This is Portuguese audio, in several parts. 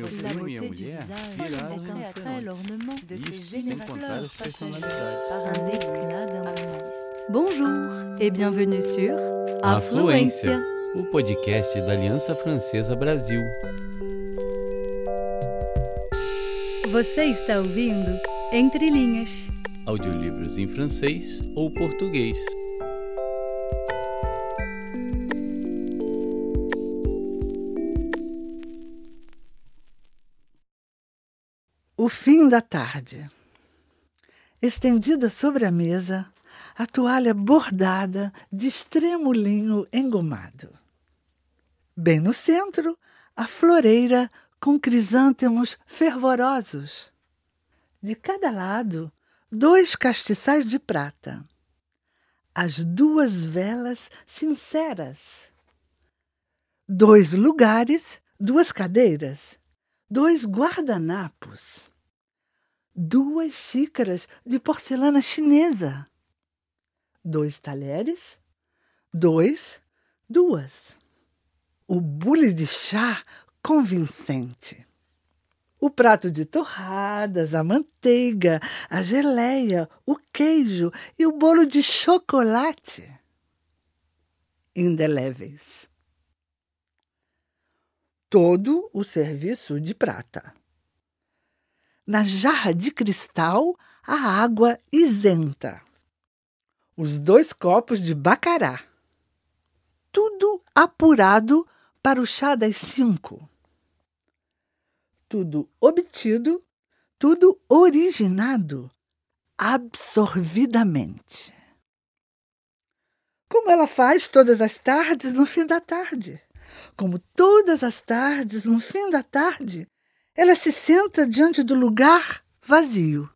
meu primo e a mulher viraram rinocerontes. Isso sem contar as personalidades. Bonjour et bienvenue sur Afluência, o podcast da Aliança Francesa Brasil. Você está ouvindo Entre Linhas. Audiolivros em francês ou português. Fim da tarde. Estendida sobre a mesa, a toalha bordada de extremo linho engomado. Bem no centro, a floreira com crisântemos fervorosos. De cada lado, dois castiçais de prata. As duas velas sinceras. Dois lugares, duas cadeiras, dois guardanapos duas xícaras de porcelana chinesa, dois talheres, dois, duas. O bule de chá convincente. O prato de torradas, a manteiga, a geleia, o queijo e o bolo de chocolate. Indeléveis. Todo o serviço de prata na jarra de cristal a água isenta. Os dois copos de bacará. Tudo apurado para o chá das cinco. Tudo obtido, tudo originado, absorvidamente. Como ela faz todas as tardes no fim da tarde. Como todas as tardes no fim da tarde, ela se senta diante do lugar vazio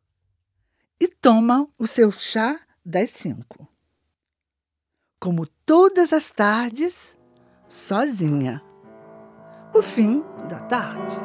e toma o seu chá das cinco. Como todas as tardes, sozinha. O fim da tarde.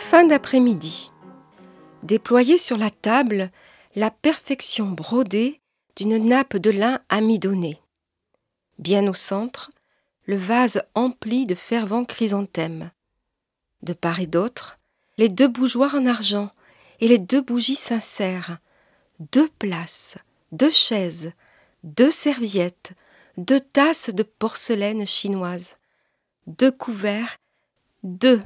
Fin d'après-midi. Déployée sur la table, la perfection brodée d'une nappe de lin amidonnée. Bien au centre, le vase empli de fervents chrysanthèmes. De part et d'autre, les deux bougeoirs en argent et les deux bougies sincères. Deux places, deux chaises, deux serviettes, deux tasses de porcelaine chinoise, deux couverts, deux,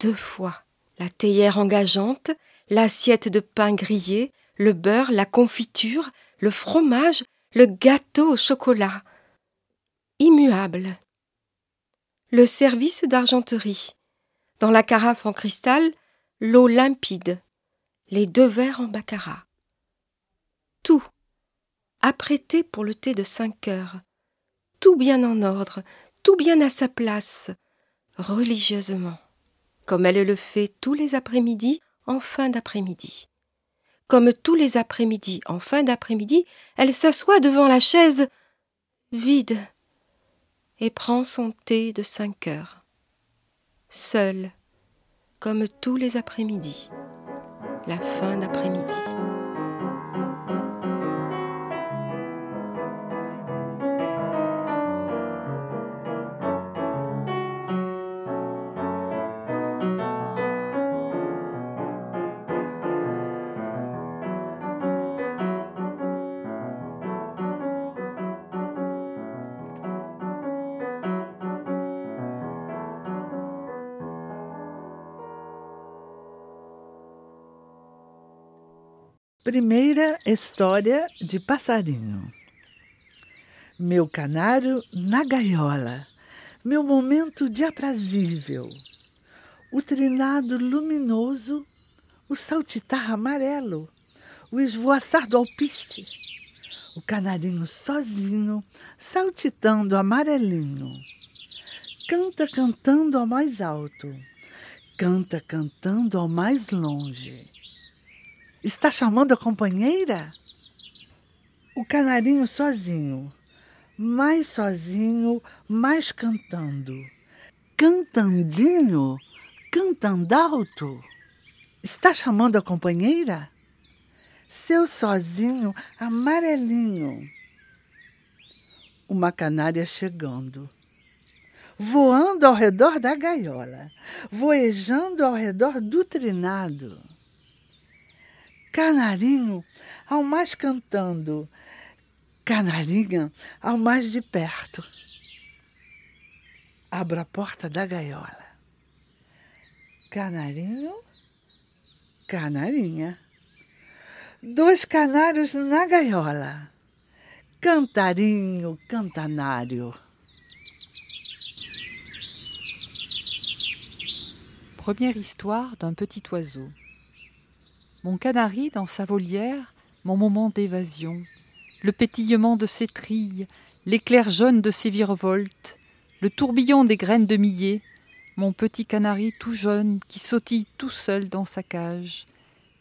deux fois la théière engageante, l'assiette de pain grillé, le beurre, la confiture, le fromage, le gâteau au chocolat. Immuable. Le service d'argenterie. Dans la carafe en cristal, l'eau limpide. Les deux verres en baccarat. Tout. Apprêté pour le thé de cinq heures. Tout bien en ordre, tout bien à sa place, religieusement comme elle le fait tous les après-midi en fin d'après-midi. Comme tous les après-midi en fin d'après-midi, elle s'assoit devant la chaise vide et prend son thé de cinq heures. Seule, comme tous les après-midi, la fin d'après-midi. Primeira história de passarinho. Meu canário na gaiola, meu momento de aprazível. O trinado luminoso, o saltitar amarelo, o esvoaçar do alpiste. O canarinho sozinho, saltitando amarelinho. Canta cantando ao mais alto, canta cantando ao mais longe. Está chamando a companheira? O canarinho sozinho, mais sozinho, mais cantando. Cantandinho, cantando alto. Está chamando a companheira? Seu sozinho, amarelinho. Uma canária chegando, voando ao redor da gaiola, voejando ao redor do trinado. Canarinho, ao mais cantando, canarinha ao mais de perto. Abro a porta da gaiola. Canarinho, canarinha. Dois canários na gaiola. Cantarinho, cantanário. Première histoire d'un petit oiseau. Mon canari dans sa volière, mon moment d'évasion le pétillement de ses trilles, l'éclair jaune de ses virevoltes, le tourbillon des graines de millet, mon petit canari tout jeune qui sautille tout seul dans sa cage,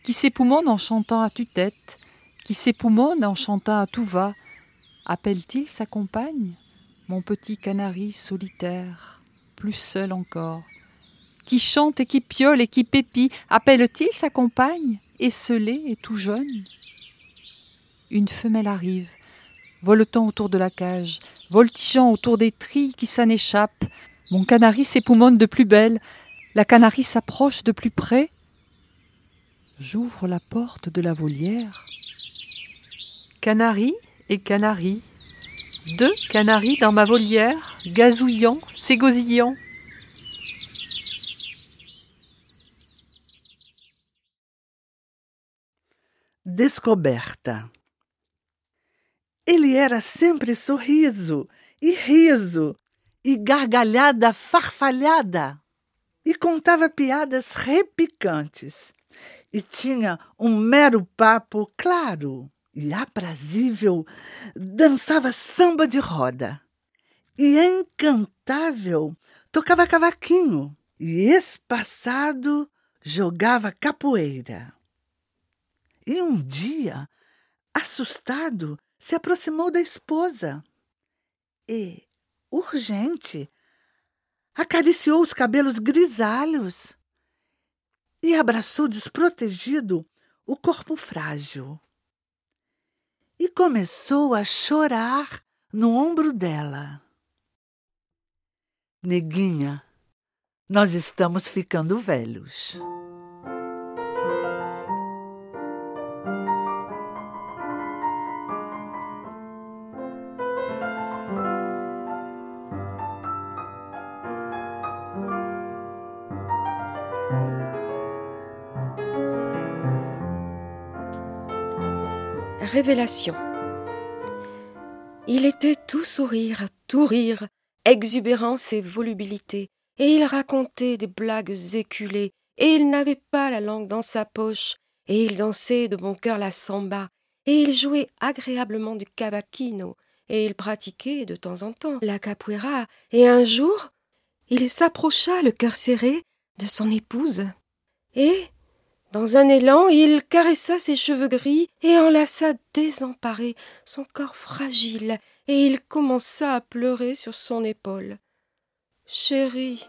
qui s'époumonne en chantant à tue-tête, qui s'époumonne en chantant à tout va, appelle-t-il sa compagne Mon petit canari solitaire, plus seul encore, qui chante et qui piole et qui pépit, appelle-t-il sa compagne, esselée et tout jeune une femelle arrive, voletant autour de la cage, voltigeant autour des trilles qui s'en échappent. Mon canari s'époumonne de plus belle, la canarie s'approche de plus près. J'ouvre la porte de la volière. Canari et canari, deux canaris dans ma volière, gazouillant, s'égosillant. Descoberta Ele era sempre sorriso e riso e gargalhada farfalhada e contava piadas repicantes e tinha um mero papo claro e aprazível, dançava samba de roda e encantável tocava cavaquinho e espaçado jogava capoeira. E um dia, assustado, se aproximou da esposa e, urgente, acariciou os cabelos grisalhos e abraçou desprotegido o corpo frágil. E começou a chorar no ombro dela. Neguinha, nós estamos ficando velhos. Révélation. Il était tout sourire, tout rire, exubérance et volubilité, et il racontait des blagues éculées, et il n'avait pas la langue dans sa poche, et il dansait de bon cœur la samba, et il jouait agréablement du cavaquino, et il pratiquait de temps en temps la capoeira, et un jour il s'approcha le cœur serré de son épouse, et dans un élan, il caressa ses cheveux gris et enlaça désemparé son corps fragile, et il commença à pleurer sur son épaule. Chérie,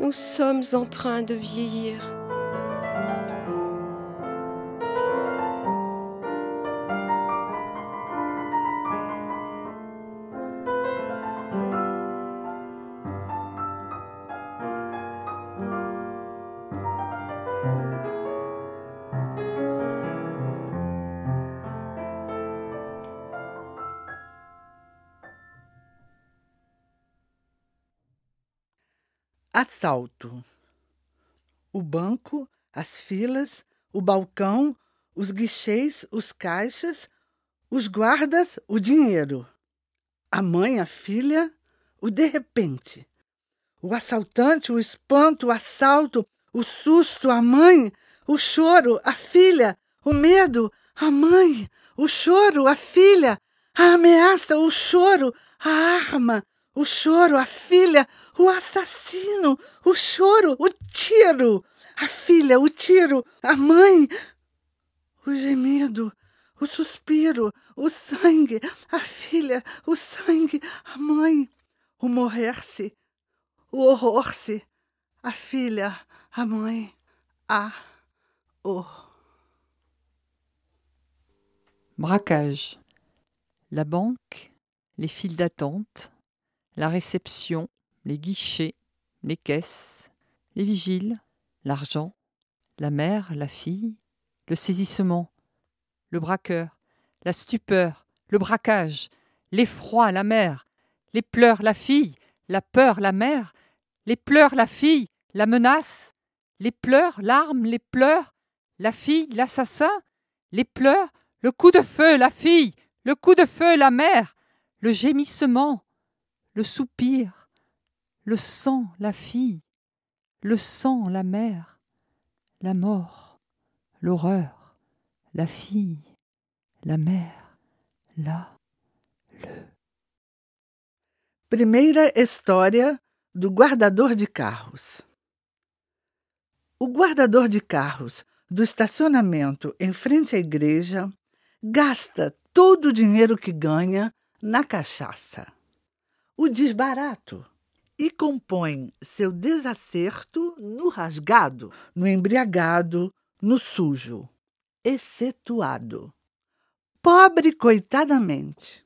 nous sommes en train de vieillir. Assalto. O banco, as filas, o balcão, os guichês, os caixas, os guardas, o dinheiro. A mãe, a filha, o de repente. O assaltante, o espanto, o assalto, o susto, a mãe, o choro, a filha, o medo, a mãe, o choro, a filha, a ameaça, o choro, a arma, o choro, a filha, o assassino, o choro, o tiro, a filha, o tiro, a mãe, o gemido, o suspiro, o sangue, a filha, o sangue, a mãe, o morrer-se, o horror-se, a filha, a mãe, a, o. Braquage. La banque, les files d'attente, la réception, les guichets, les caisses, les vigiles, l'argent, la mère, la fille, le saisissement, le braqueur, la stupeur, le braquage, l'effroi, la mère, les pleurs, la fille, la peur, la mère, les pleurs, la fille, la menace, les pleurs, l'arme, les pleurs, la fille, l'assassin, les pleurs, le coup de feu, la fille, le coup de feu, la mère, le gémissement, le soupir, le sang, la fille, le sang, la mère, la mort, l'horreur, la fille, la mère, la, le. Primeira história do guardador de carros. O guardador de carros do estacionamento em frente à igreja gasta todo o dinheiro que ganha na cachaça. O desbarato e compõe seu desacerto no rasgado, no embriagado, no sujo, excetuado. Pobre coitadamente.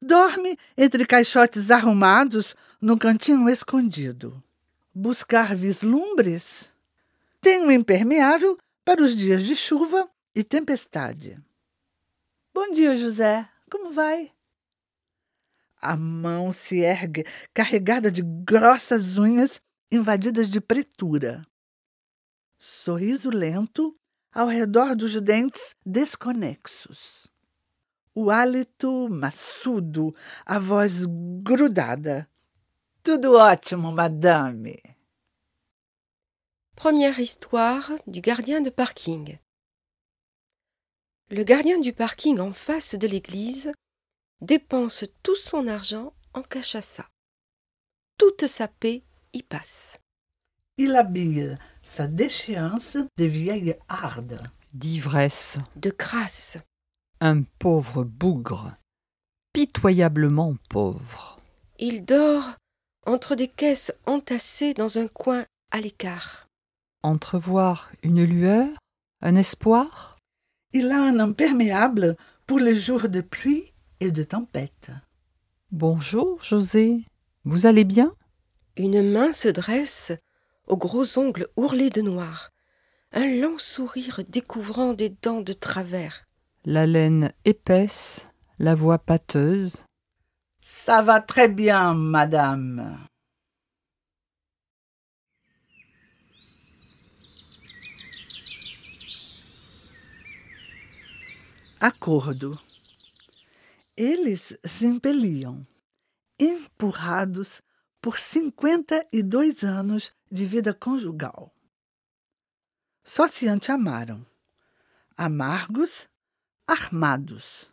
Dorme entre caixotes arrumados no cantinho escondido. Buscar vislumbres? Tem um impermeável para os dias de chuva e tempestade. Bom dia, José. Como vai? A mão se ergue, carregada de grossas unhas invadidas de pretura. Sorriso lento ao redor dos dentes desconexos. O hálito maçudo, a voz grudada. Tudo ótimo, madame. Première histoire du gardien de parking. Le gardien du parking en face de l'église dépense tout son argent en cachaça. Toute sa paix y passe. Il habille sa déchéance de vieille harde. D'ivresse, De crasse, un pauvre bougre, pitoyablement pauvre. il dort entre des caisses entassées dans un coin à l'écart. Entrevoir une lueur, un espoir? Il a un imperméable pour les jours de pluie et de tempête. Bonjour, José. Vous allez bien? Une main se dresse aux gros ongles ourlés de noir, un lent sourire découvrant des dents de travers. La laine épaisse, la voix pâteuse. Ça va très bien, madame. Acordo. Eles se impeliam, empurrados por cinquenta e dois anos de vida conjugal. Só se anteamaram, amargos, armados.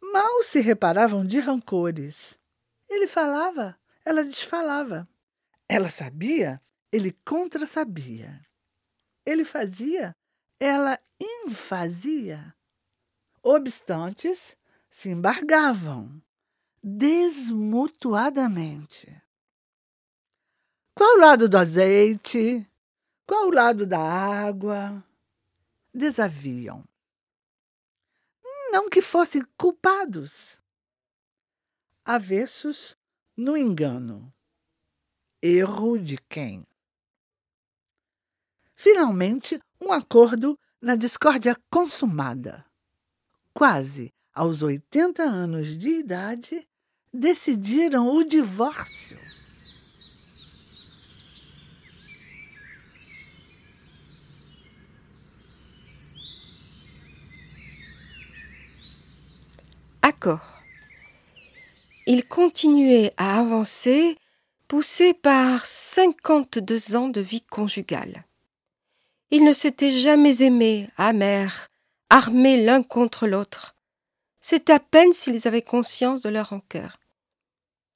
Mal se reparavam de rancores. Ele falava, ela desfalava. Ela sabia, ele contra-sabia. Ele fazia, ela infazia. Obstantes, se embargavam, desmutuadamente. Qual o lado do azeite? Qual o lado da água? Desaviam. Não que fossem culpados. Avessos no engano. Erro de quem? Finalmente, um acordo na discórdia consumada. Quase aos 80 anos de idade, decidiram o divórcio. Accord. Il continuait à avancer, poussé par cinquante-deux ans de vie conjugale. Ils ne s'étaient jamais aimés, amers, armés l'un contre l'autre. C'est à peine s'ils avaient conscience de leur rancœur.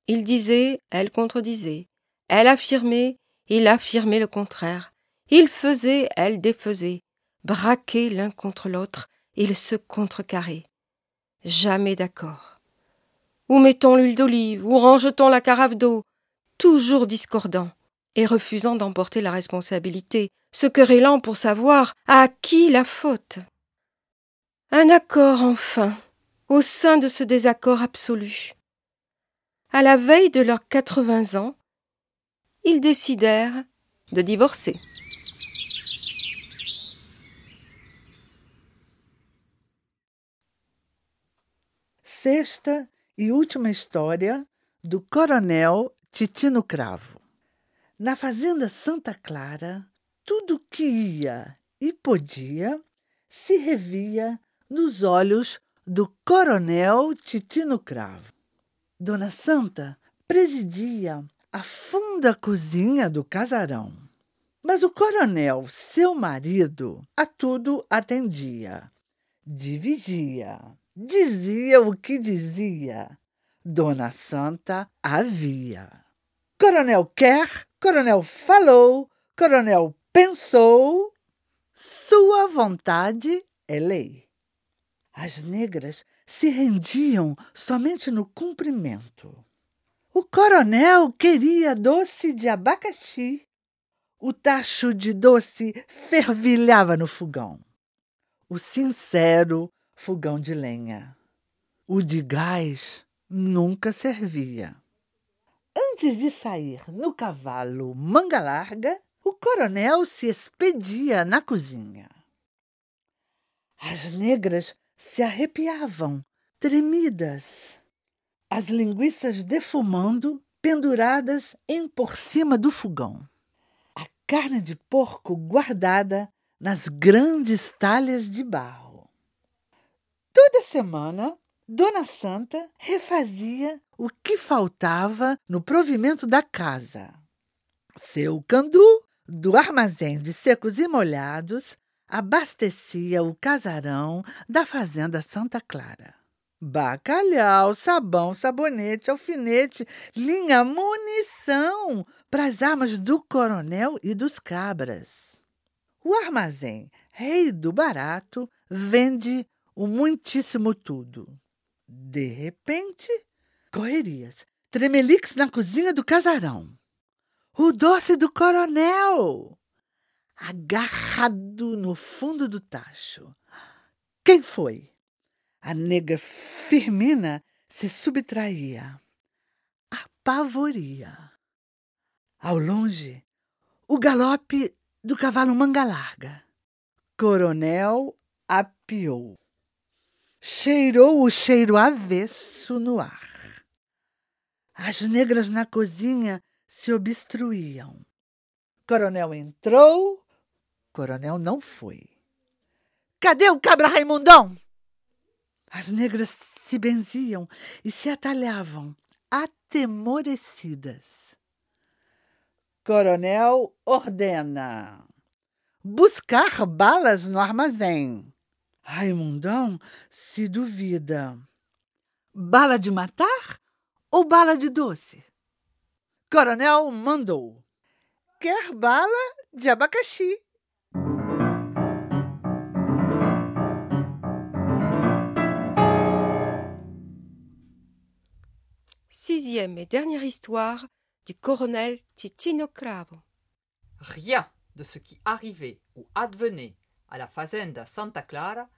Il disait, elle contredisait. Elle affirmait, il affirmait le contraire. Il faisait, elle défaisait. Braqués l'un contre l'autre, ils se contrecarraient. Jamais d'accord. Où mettons l'huile d'olive Où range-t-on la carafe d'eau Toujours discordants et refusant d'emporter la responsabilité, se querellant pour savoir à qui la faute. Un accord enfin, au sein de ce désaccord absolu. À la veille de leurs quatre-vingts ans, ils décidèrent de divorcer. Sexta e última história do Coronel Titino Cravo. Na fazenda Santa Clara, tudo que ia e podia se revia nos olhos do Coronel Titino Cravo. Dona Santa presidia a funda cozinha do casarão. Mas o coronel, seu marido, a tudo atendia, dividia, dizia o que dizia. Dona Santa havia. Coronel quer, coronel falou, coronel pensou, sua vontade é lei. As negras se rendiam somente no cumprimento. O coronel queria doce de abacaxi. O tacho de doce fervilhava no fogão. O sincero fogão de lenha. O de gás nunca servia. Antes de sair no cavalo manga larga, o coronel se expedia na cozinha. As negras se arrepiavam, tremidas, as linguiças defumando, penduradas em por cima do fogão. A carne de porco guardada nas grandes talhas de barro. Toda semana, Dona Santa refazia o que faltava no provimento da casa. Seu candu, do armazém de secos e molhados, abastecia o casarão da fazenda Santa Clara. Bacalhau, sabão, sabonete, alfinete, linha, munição para as armas do coronel e dos cabras. O armazém Rei do Barato vende o muitíssimo tudo. De repente, correrias, tremelix na cozinha do casarão. O doce do coronel! Agarrado no fundo do tacho. Quem foi? A nega Firmina se subtraía. Apavoria. Ao longe, o galope do cavalo manga larga. Coronel apiou. Cheirou o cheiro avesso no ar. As negras na cozinha se obstruíam. Coronel entrou, coronel não foi. Cadê o cabra Raimundão? As negras se benziam e se atalhavam, atemorecidas. Coronel ordena buscar balas no armazém. Raimundão se duvida. Bala de matar ou bala de doce? Coronel mandou. Quer bala de abacaxi. Sixième et dernière histoire du colonel Cicino Cravo. Rien de ce qui arrivait ou advenait à la fazenda Santa Clara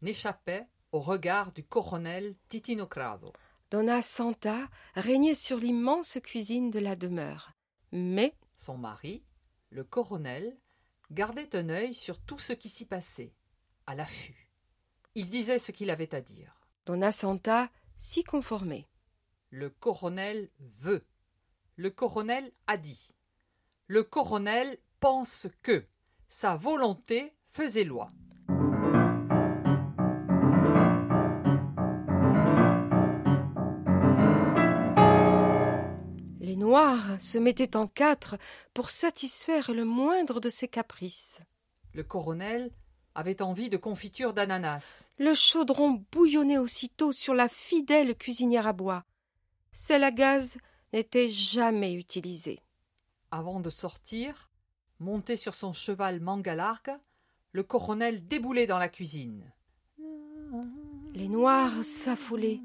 n'échappait au regard du colonel Titino Cravo. Donna Santa régnait sur l'immense cuisine de la demeure. Mais son mari, le colonel, gardait un œil sur tout ce qui s'y passait, à l'affût. Il disait ce qu'il avait à dire. Donna Santa s'y conformait. Le coronel veut. Le coronel a dit. Le coronel pense que sa volonté faisait loi. noirs se mettaient en quatre pour satisfaire le moindre de ses caprices. Le colonel avait envie de confiture d'ananas. Le chaudron bouillonnait aussitôt sur la fidèle cuisinière à bois. Celle à gaz n'était jamais utilisée. Avant de sortir, monté sur son cheval manga largue, le colonel déboulait dans la cuisine. Les noirs s'affoulaient,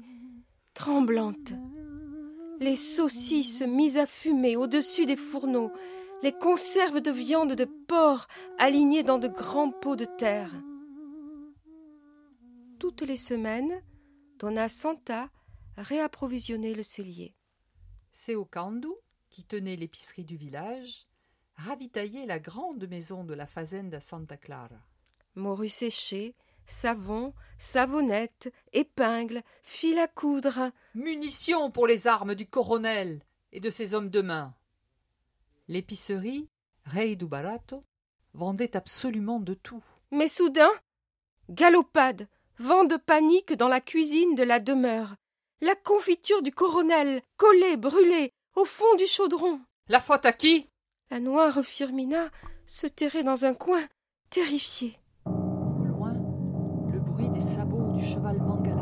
tremblantes. Les saucisses mises à fumer au-dessus des fourneaux, les conserves de viande de porc alignées dans de grands pots de terre. Toutes les semaines, Donna Santa réapprovisionnait le cellier. Seokandu, qui tenait l'épicerie du village, ravitaillait la grande maison de la fazenda Santa Clara. Morue séchée, savon, savonnette, épingles, fil à coudre. Munitions pour les armes du colonel et de ses hommes de main. L'épicerie, Rei du Barato, vendait absolument de tout. Mais soudain, galopade, vent de panique dans la cuisine de la demeure. La confiture du colonel, collée, brûlée, au fond du chaudron. La faute à qui? La noire Firmina se terrait dans un coin, terrifiée. Au loin, le bruit des sabots du cheval Mangalarga.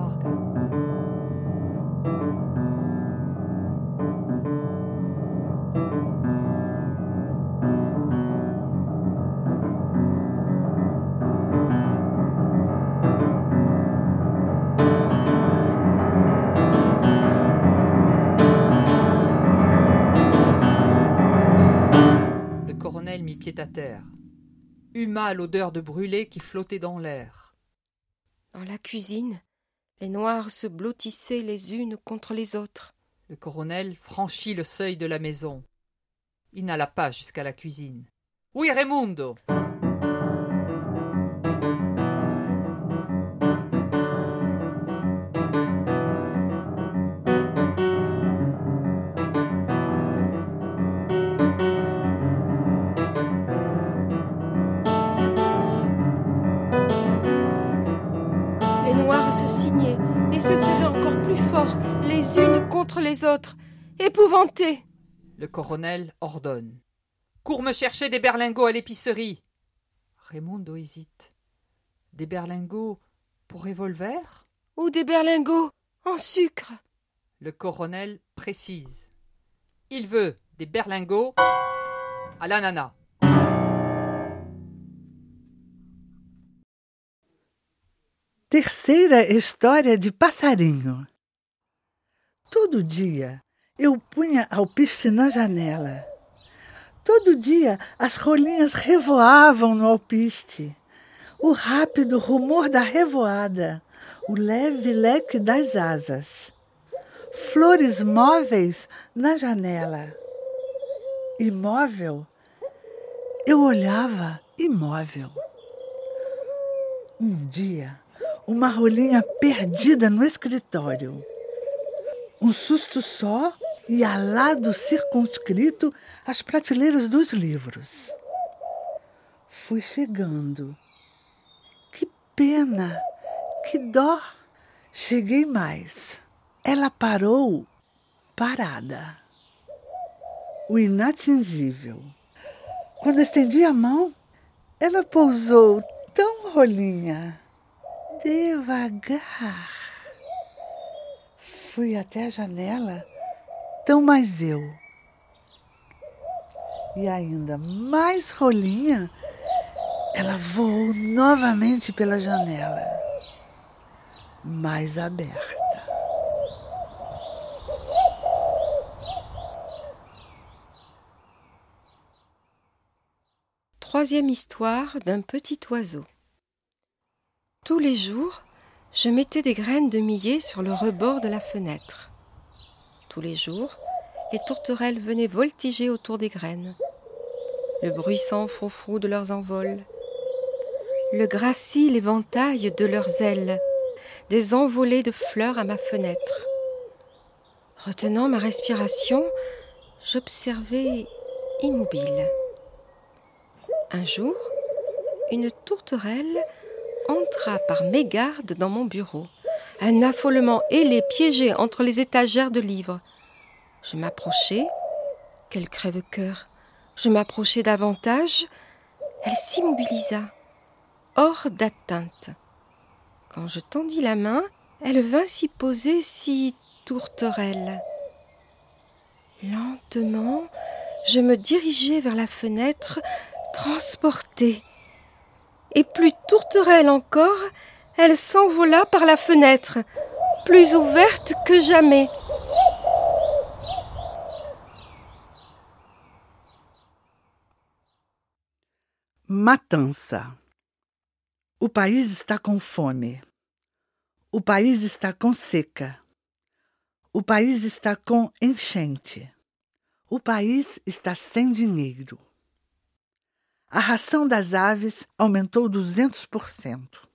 Pied à terre, huma l'odeur de brûlé qui flottait dans l'air. Dans la cuisine, les noirs se blottissaient les unes contre les autres. Le colonel franchit le seuil de la maison. Il n'alla pas jusqu'à la cuisine. Oui, Raimundo? Les autres, épouvantés. Le colonel ordonne. Cours me chercher des berlingots à l'épicerie. Raimundo hésite. Des berlingots pour revolver? Ou des berlingots en sucre? Le colonel précise. Il veut des berlingots à l'ananas. Terceira história de passarinho. Todo dia eu punha alpiste na janela. Todo dia as rolinhas revoavam no alpiste. O rápido rumor da revoada, o leve leque das asas. Flores móveis na janela. Imóvel, eu olhava imóvel. Um dia, uma rolinha perdida no escritório. Um susto só e alado circunscrito às prateleiras dos livros. Fui chegando. Que pena, que dó. Cheguei mais. Ela parou parada. O inatingível. Quando estendi a mão, ela pousou tão rolinha devagar. Fui até a janela, tão mais eu. E ainda mais rolinha, ela voou novamente pela janela, mais aberta. Troisième histoire d'un petit oiseau. Tous les jours, je mettais des graines de millet sur le rebord de la fenêtre. Tous les jours, les tourterelles venaient voltiger autour des graines. Le bruissant froufrou de leurs envols. Le gracile éventail de leurs ailes. Des envolées de fleurs à ma fenêtre. Retenant ma respiration, j'observais immobile. Un jour, une tourterelle entra par mégarde dans mon bureau. Un affolement ailé piégé entre les étagères de livres. Je m'approchai, Quel crève-cœur Je m'approchai davantage. Elle s'immobilisa, hors d'atteinte. Quand je tendis la main, elle vint s'y poser si tourterelle. Lentement, je me dirigeai vers la fenêtre, transportée. Et plus tourterelle encore, elle s'envola par la fenêtre, plus ouverte que jamais. Matança. O país está com fome. O país está com seca. O país está com enchente. O país está sem dinheiro. A ração das aves aumentou 200%.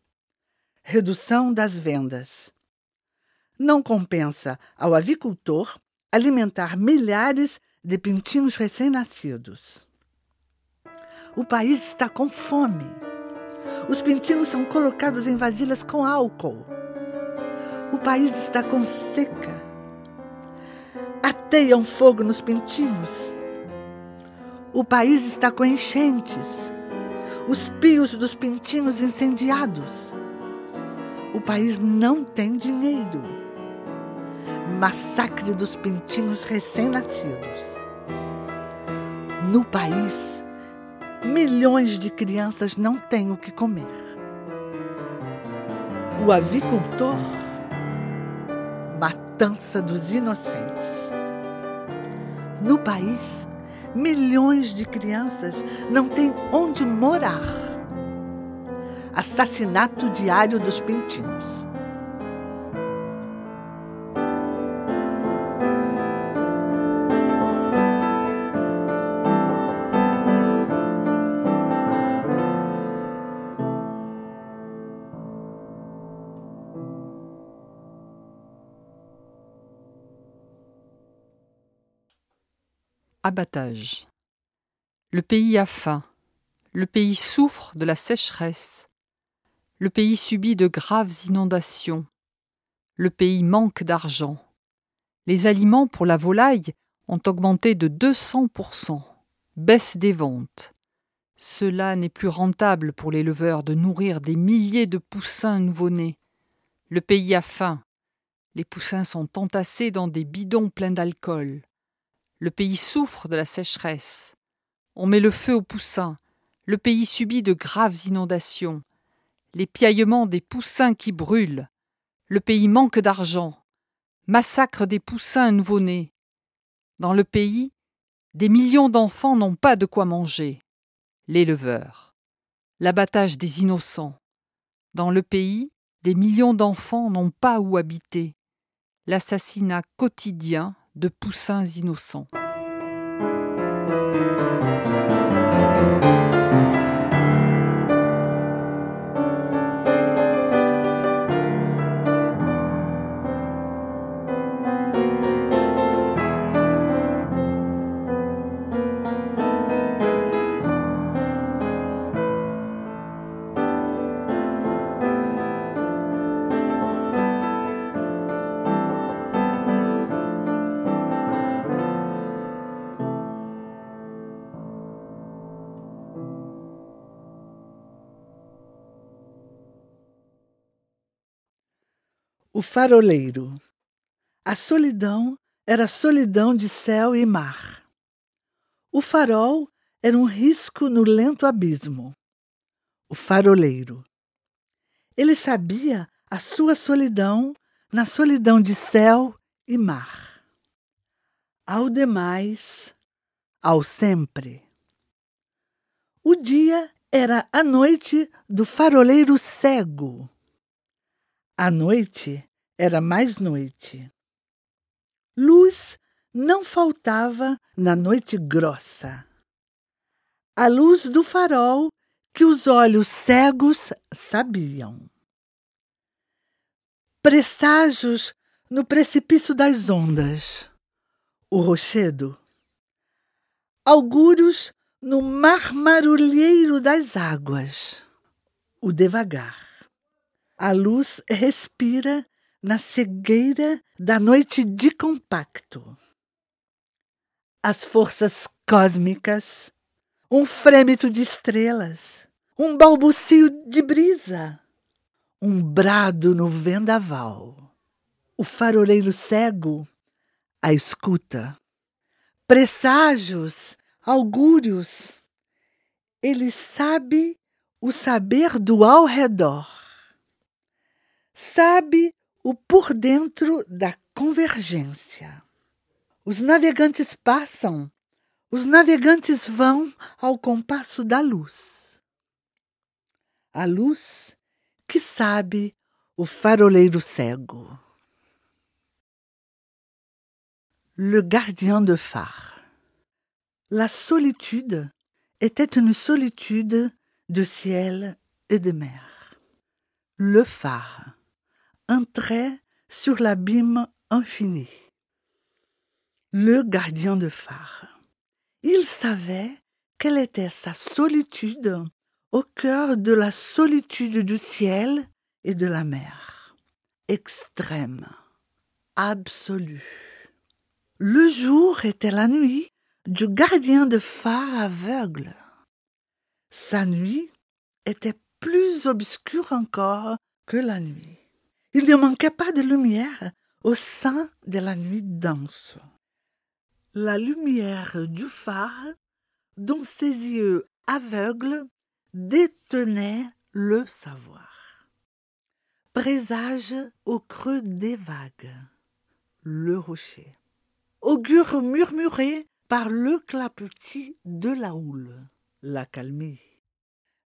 Redução das vendas. Não compensa ao avicultor alimentar milhares de pintinhos recém-nascidos. O país está com fome. Os pintinhos são colocados em vasilhas com álcool. O país está com seca. Ateiam fogo nos pintinhos. O país está com enchentes. Os pios dos pintinhos incendiados. O país não tem dinheiro. Massacre dos pintinhos recém-nascidos. No país, milhões de crianças não têm o que comer. O avicultor matança dos inocentes. No país, milhões de crianças não têm onde morar. Assassinato diário dos pintinhos. Le pays a faim. Le pays souffre de la sécheresse. Le pays subit de graves inondations. Le pays manque d'argent. Les aliments pour la volaille ont augmenté de 200%. Baisse des ventes. Cela n'est plus rentable pour l'éleveur de nourrir des milliers de poussins nouveau-nés. Le pays a faim. Les poussins sont entassés dans des bidons pleins d'alcool. Le pays souffre de la sécheresse. On met le feu aux poussins. Le pays subit de graves inondations. Les piaillements des poussins qui brûlent. Le pays manque d'argent. Massacre des poussins nouveau-nés. Dans le pays, des millions d'enfants n'ont pas de quoi manger. L'éleveur. L'abattage des innocents. Dans le pays, des millions d'enfants n'ont pas où habiter. L'assassinat quotidien de poussins innocents. Faroleiro. A solidão era solidão de céu e mar. O farol era um risco no lento abismo. O faroleiro. Ele sabia a sua solidão na solidão de céu e mar. Ao demais, ao sempre. O dia era a noite do faroleiro cego. A noite era mais noite. Luz não faltava na noite grossa. A luz do farol que os olhos cegos sabiam. Presságios no precipício das ondas. O rochedo. Augúrios no mar marulheiro das águas. O devagar. A luz respira na cegueira da noite de compacto. as forças cósmicas, um frêmito de estrelas, um balbucio de brisa, um brado no vendaval, o faroleiro cego, a escuta, presságios, augúrios. Ele sabe o saber do ao redor, sabe o por dentro da convergência. Os navegantes passam, os navegantes vão ao compasso da luz. A luz que sabe o faroleiro cego. Le gardien de phare. La solitude était une solitude de ciel et de mer. Le phare, un trait sur l'abîme infini. Le gardien de phare. Il savait quelle était sa solitude au cœur de la solitude du ciel et de la mer. Extrême, absolue. Le jour était la nuit du gardien de phare aveugle. Sa nuit était plus obscure encore que la nuit. Il ne manquait pas de lumière au sein de la nuit dense. La lumière du phare, dont ses yeux aveugles détenait le savoir. Présage au creux des vagues, le rocher. Augure murmuré par le clapotis de la houle, la calmie.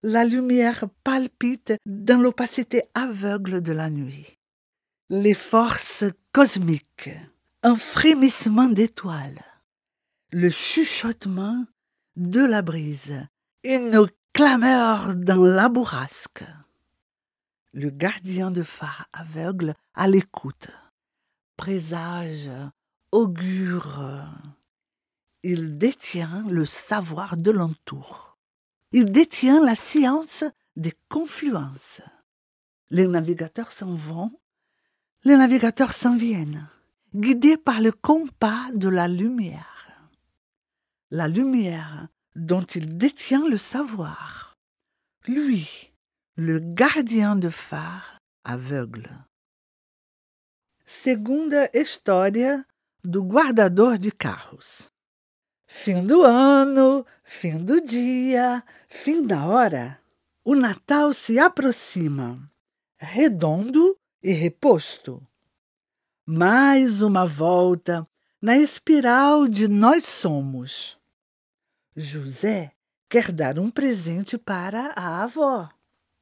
La lumière palpite dans l'opacité aveugle de la nuit. Les forces cosmiques, un frémissement d'étoiles, le chuchotement de la brise, une clameur dans la bourrasque. Le gardien de phare aveugle à l'écoute, présage, augure. Il détient le savoir de l'entour. Il détient la science des confluences. Les navigateurs s'en vont, les navigateurs s'en viennent, guidés par le compas de la lumière. La lumière dont il détient le savoir. Lui, le gardien de phare aveugle. Segunda história do guardador de carros. Fim do ano, fim do dia, fim da hora. O Natal se aproxima, redondo e reposto. Mais uma volta na espiral de nós somos. José quer dar um presente para a avó.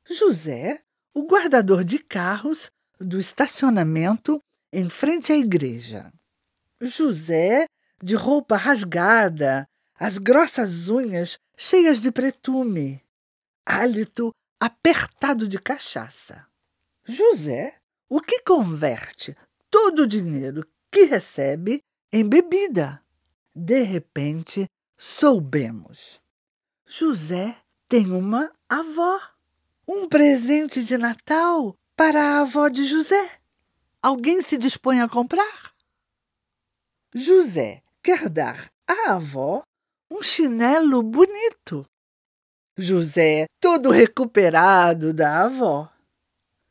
José, o guardador de carros do estacionamento em frente à igreja. José, de roupa rasgada, as grossas unhas cheias de pretume, hálito apertado de cachaça. José, o que converte todo o dinheiro que recebe em bebida. De repente, soubemos. José tem uma avó. Um presente de Natal para a avó de José. Alguém se dispõe a comprar? José quer dar à avó um chinelo bonito. José, todo recuperado da avó.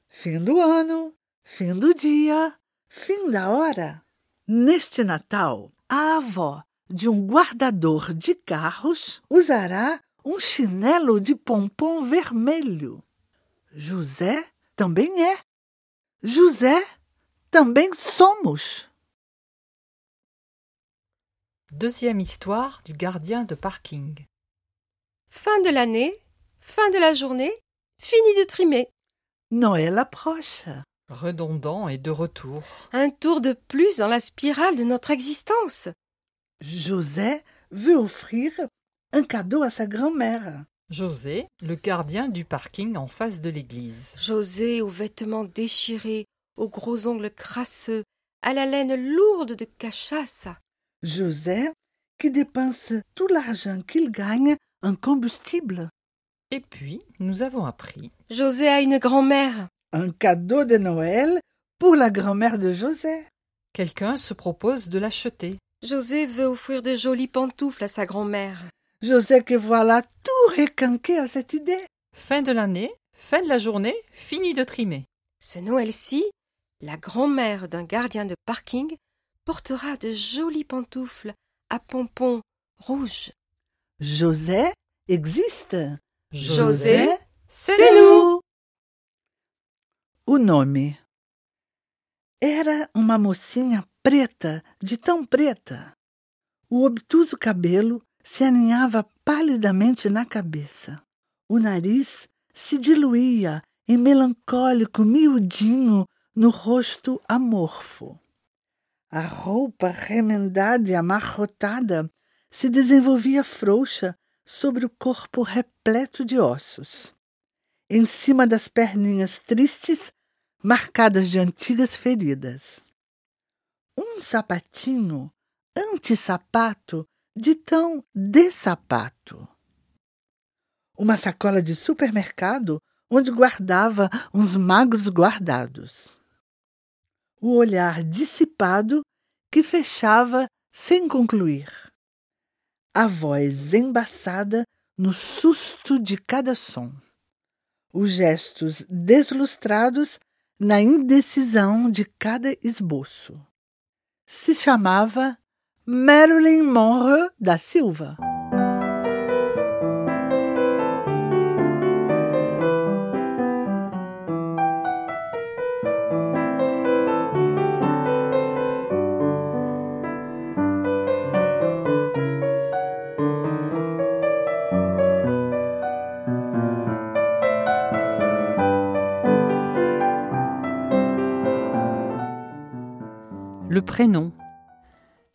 Fim do ano, fim do dia, fim da hora. Neste Natal, a avó de um guardador de carros usará um chinelo de pompom vermelho. José também é. José também somos. Deuxième histoire du gardien de parking. Fin de l'année, fin de la journée, fini de trimer. Noël approche. Redondant et de retour. Un tour de plus dans la spirale de notre existence. José veut offrir un cadeau à sa grand-mère. José, le gardien du parking en face de l'église. José aux vêtements déchirés, aux gros ongles crasseux, à la laine lourde de cachasse. José qui dépense tout l'argent qu'il gagne en combustible. Et puis, nous avons appris. José a une grand-mère. Un cadeau de Noël pour la grand-mère de José. Quelqu'un se propose de l'acheter. José veut offrir de jolies pantoufles à sa grand-mère. José que voilà tout requinqué à cette idée. Fin de l'année, fin de la journée, fini de trimer. Ce Noël-ci, la grand-mère d'un gardien de parking portera de jolies pantoufles à pompons rouges. José existe. José, c'est nous. O nome era uma mocinha preta, de tão preta. O obtuso cabelo se aninhava palidamente na cabeça. O nariz se diluía em melancólico miudinho no rosto amorfo. A roupa remendada e amarrotada se desenvolvia frouxa sobre o corpo repleto de ossos. Em cima das perninhas tristes, marcadas de antigas feridas. Um sapatinho anti-sapato de tão de sapato. Uma sacola de supermercado onde guardava uns magros guardados. O olhar dissipado que fechava sem concluir. A voz embaçada no susto de cada som. Os gestos deslustrados na indecisão de cada esboço. Se chamava Marilyn Monroe da Silva.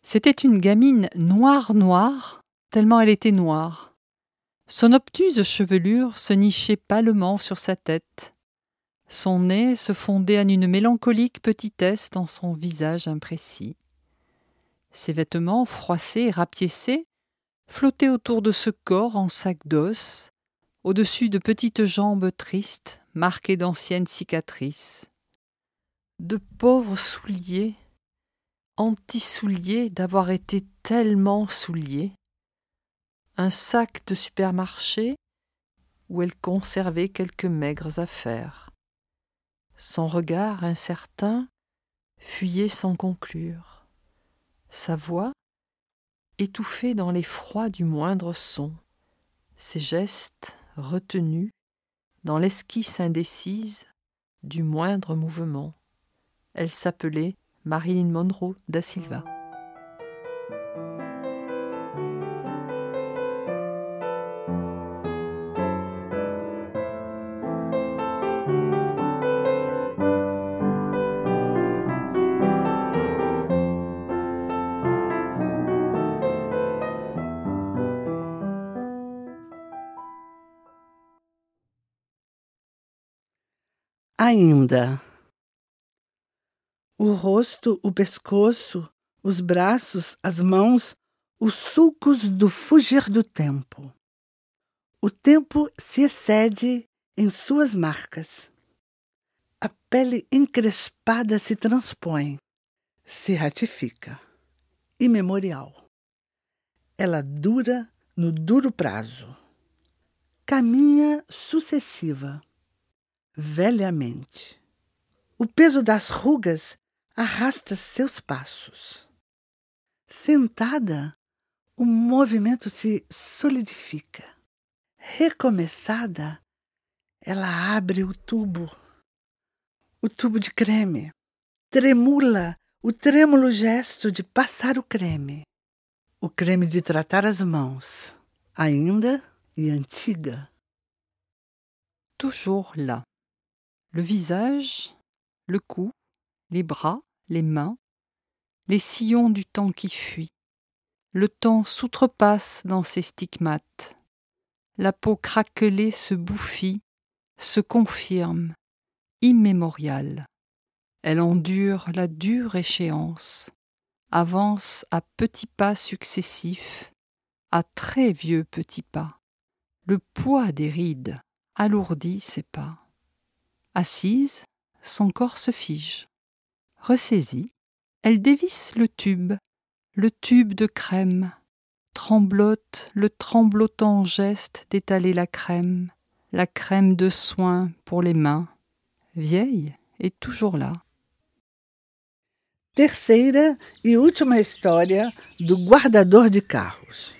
C'était une gamine noire-noire, tellement elle était noire. Son obtuse chevelure se nichait pâlement sur sa tête. Son nez se fondait en une mélancolique petitesse dans son visage imprécis. Ses vêtements froissés et rapiécés flottaient autour de ce corps en sac d'os, au-dessus de petites jambes tristes, marquées d'anciennes cicatrices. De pauvres souliers anti-souliers d'avoir été tellement souliers, un sac de supermarché où elle conservait quelques maigres affaires. Son regard incertain fuyait sans conclure. Sa voix étouffée dans l'effroi du moindre son, ses gestes retenus dans l'esquisse indécise du moindre mouvement. Elle s'appelait Marilyn Monroe da Silva. O rosto, o pescoço, os braços, as mãos, os sulcos do fugir do tempo. O tempo se excede em suas marcas. A pele encrespada se transpõe, se ratifica. Imemorial. Ela dura no duro prazo. Caminha sucessiva, velhamente. O peso das rugas arrasta seus passos. Sentada, o movimento se solidifica. Recomeçada, ela abre o tubo, o tubo de creme. Tremula o trêmulo gesto de passar o creme, o creme de tratar as mãos, ainda e antiga. Toujours là. Le visage, le cou, les bras, les mains, les sillons du temps qui fuit. Le temps s'outrepasse dans ses stigmates. La peau craquelée se bouffie, se confirme, immémoriale. Elle endure la dure échéance, avance à petits pas successifs, à très vieux petits pas. Le poids des rides alourdit ses pas. Assise, son corps se fige. Ressaisie, elle dévisse le tube, le tube de crème, tremblote le tremblotant geste d'étaler la crème, la crème de soin pour les mains, vieille et toujours là. Terceira e última história do guardador de carros.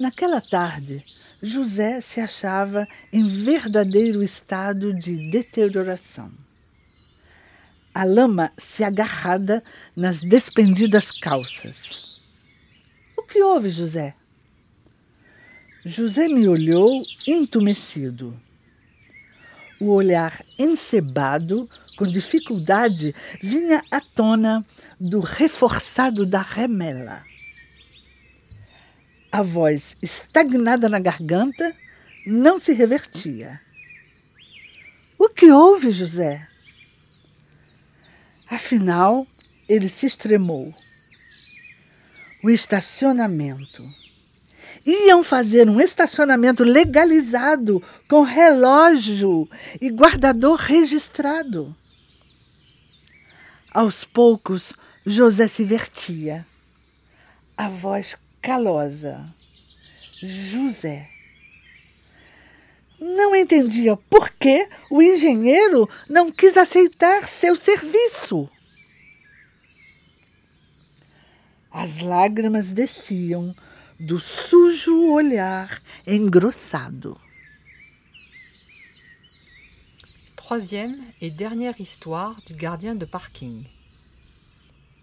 Naquela tarde, José se achava em verdadeiro estado de deterioração. A lama se agarrada nas despendidas calças. O que houve, José? José me olhou entumecido. O olhar encebado, com dificuldade, vinha à tona do reforçado da remela. A voz, estagnada na garganta, não se revertia. O que houve, José? Afinal, ele se extremou. O estacionamento iam fazer um estacionamento legalizado com relógio e guardador registrado. Aos poucos, José se vertia. A voz calosa. José. Não entendia por que o engenheiro não quis aceitar seu serviço. As lágrimas desciam do sujo olhar engrossado. Troisième et dernière histoire du gardien de parking.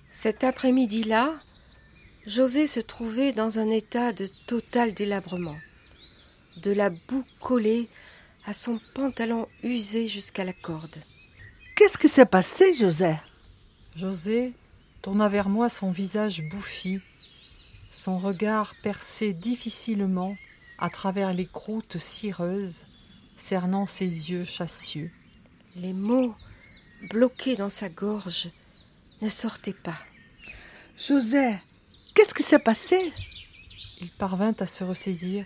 Cet après-midi-là, José se trouvait dans un état de total délabrement. De la boue collée à son pantalon usé jusqu'à la corde. Qu'est-ce qui s'est passé, José? José tourna vers moi son visage bouffi son regard perçait difficilement à travers les croûtes cireuses, cernant ses yeux chassieux. Les mots, bloqués dans sa gorge, ne sortaient pas. José, qu'est-ce qui s'est passé? Il parvint à se ressaisir.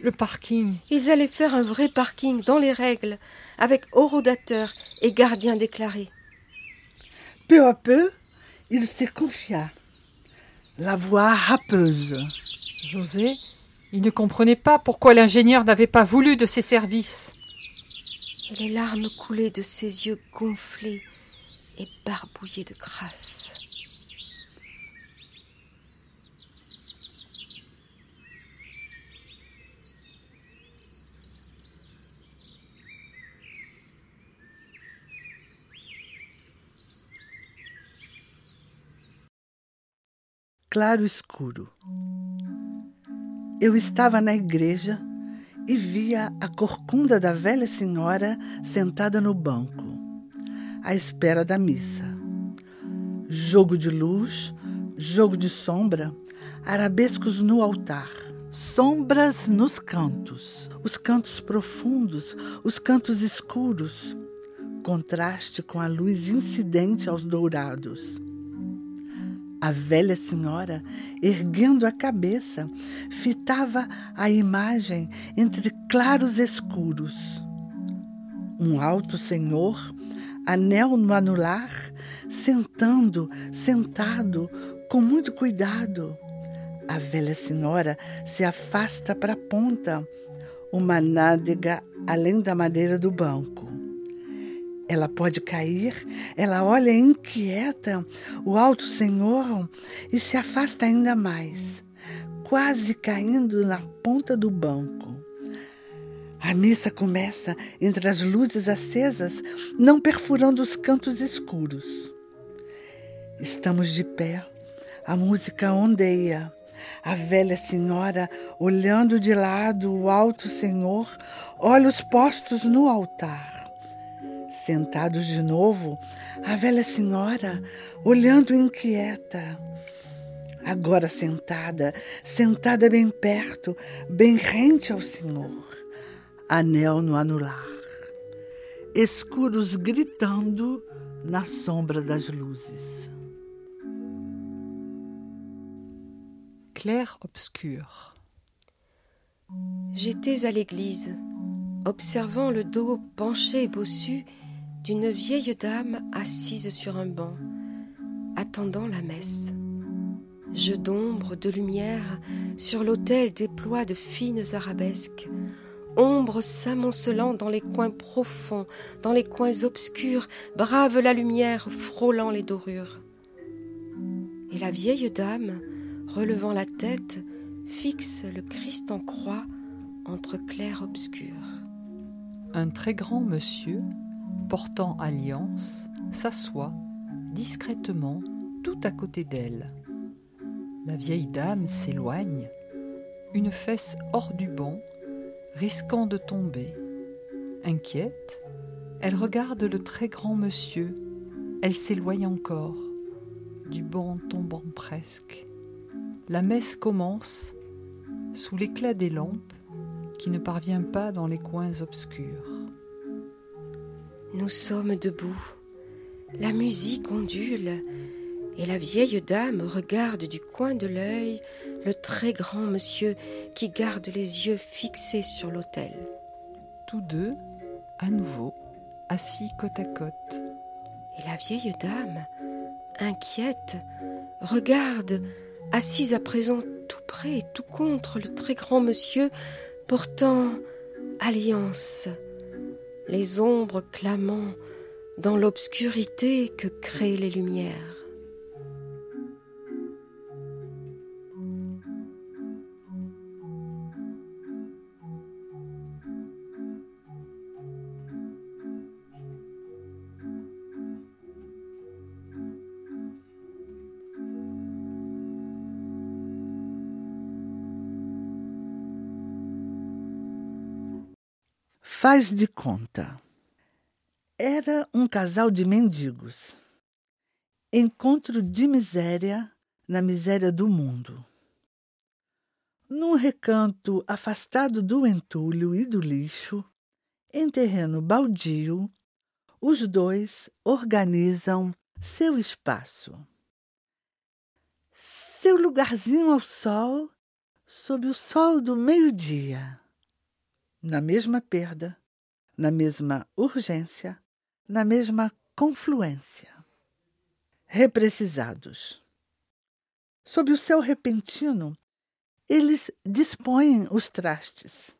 Le parking. Ils allaient faire un vrai parking dans les règles, avec horodateur et gardien déclaré. Peu à peu, il se confia la voix râpeuse. José, il ne comprenait pas pourquoi l'ingénieur n'avait pas voulu de ses services. Et les larmes coulaient de ses yeux gonflés et barbouillés de grâce. Claro escuro. Eu estava na igreja e via a corcunda da velha senhora sentada no banco, à espera da missa. Jogo de luz, jogo de sombra, arabescos no altar, sombras nos cantos, os cantos profundos, os cantos escuros, contraste com a luz incidente aos dourados. A velha senhora, erguendo a cabeça, fitava a imagem entre claros escuros. Um alto senhor, anel no anular, sentando, sentado, com muito cuidado. A velha senhora se afasta para a ponta, uma nádega além da madeira do banco. Ela pode cair, ela olha inquieta o alto Senhor e se afasta ainda mais, quase caindo na ponta do banco. A missa começa entre as luzes acesas, não perfurando os cantos escuros. Estamos de pé, a música ondeia. A velha senhora, olhando de lado o alto Senhor, olha os postos no altar. Sentados de novo, a velha senhora, olhando inquieta. Agora sentada, sentada bem perto, bem rente ao Senhor, anel no anular. Escuros gritando na sombra das luzes. Clair-obscur. J'étais à l'église, observant le dos penché et bossu d'une vieille dame assise sur un banc, attendant la messe. Jeux d'ombre, de lumière, sur l'autel déploie de fines arabesques. Ombre s'amoncelant dans les coins profonds, dans les coins obscurs, brave la lumière, frôlant les dorures. Et la vieille dame, relevant la tête, fixe le Christ en croix entre clair-obscur. Un très grand monsieur, portant alliance, s'assoit discrètement tout à côté d'elle. La vieille dame s'éloigne, une fesse hors du banc, risquant de tomber. Inquiète, elle regarde le très grand monsieur. Elle s'éloigne encore, du banc tombant presque. La messe commence sous l'éclat des lampes qui ne parvient pas dans les coins obscurs. Nous sommes debout. La musique ondule et la vieille dame regarde du coin de l'œil le très grand monsieur qui garde les yeux fixés sur l'autel. Tous deux, à nouveau, assis côte à côte. Et la vieille dame, inquiète, regarde, assise à présent tout près et tout contre le très grand monsieur portant alliance, les ombres clamant dans l'obscurité que créent les lumières. Faz de conta. Era um casal de mendigos. Encontro de miséria na miséria do mundo. Num recanto afastado do entulho e do lixo, em terreno baldio, os dois organizam seu espaço. Seu lugarzinho ao sol, sob o sol do meio-dia na mesma perda, na mesma urgência, na mesma confluência. Reprecisados. Sob o céu repentino, eles dispõem os trastes.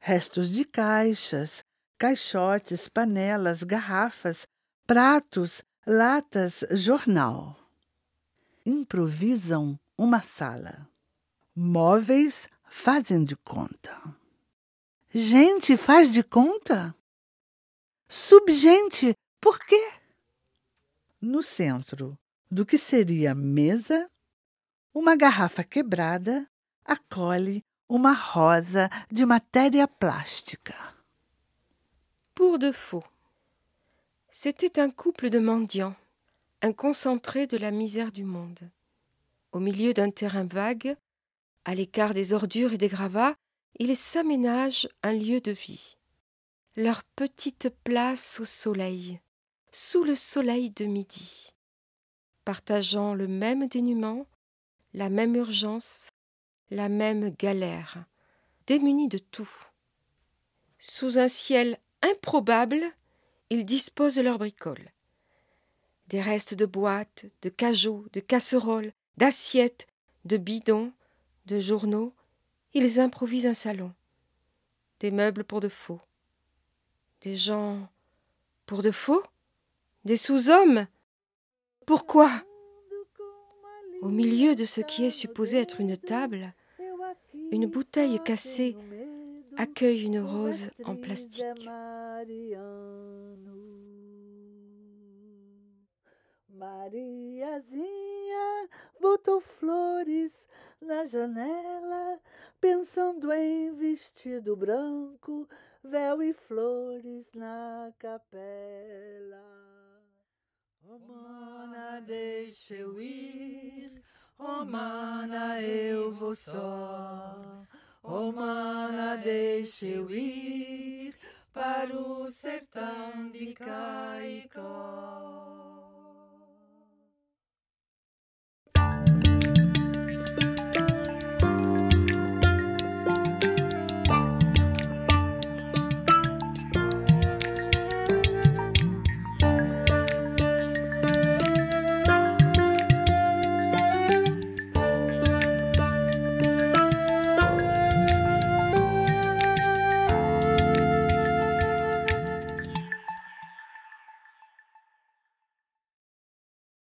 Restos de caixas, caixotes, panelas, garrafas, pratos, latas, jornal. Improvisam uma sala. Móveis fazem de conta. Gente faz de conta? Subgente, por quê? No centro do que seria mesa, uma garrafa quebrada acolhe uma rosa de matéria plástica. Pour de faux. C'était un couple de mendiants, un concentré de la misère du monde. Au milieu d'un terrain vague, à l'écart des ordures et des gravats, ils s'aménagent un lieu de vie. Leur petite place au soleil, sous le soleil de midi, partageant le même dénuement, la même urgence, la même galère, démunis de tout. Sous un ciel improbable, ils disposent leurs bricoles. Des restes de boîtes, de cajots, de casseroles, d'assiettes, de bidons, de journaux, ils improvisent un salon, des meubles pour de faux, des gens pour de faux, des sous-hommes? Pourquoi? Au milieu de ce qui est supposé être une table, une bouteille cassée accueille une rose en plastique. Na janela, pensando em vestido branco, véu e flores na capela. Oh, mana, deixa eu ir, oh, mana, eu vou só. Oh, mana, deixa eu ir para o sertão de Caicó.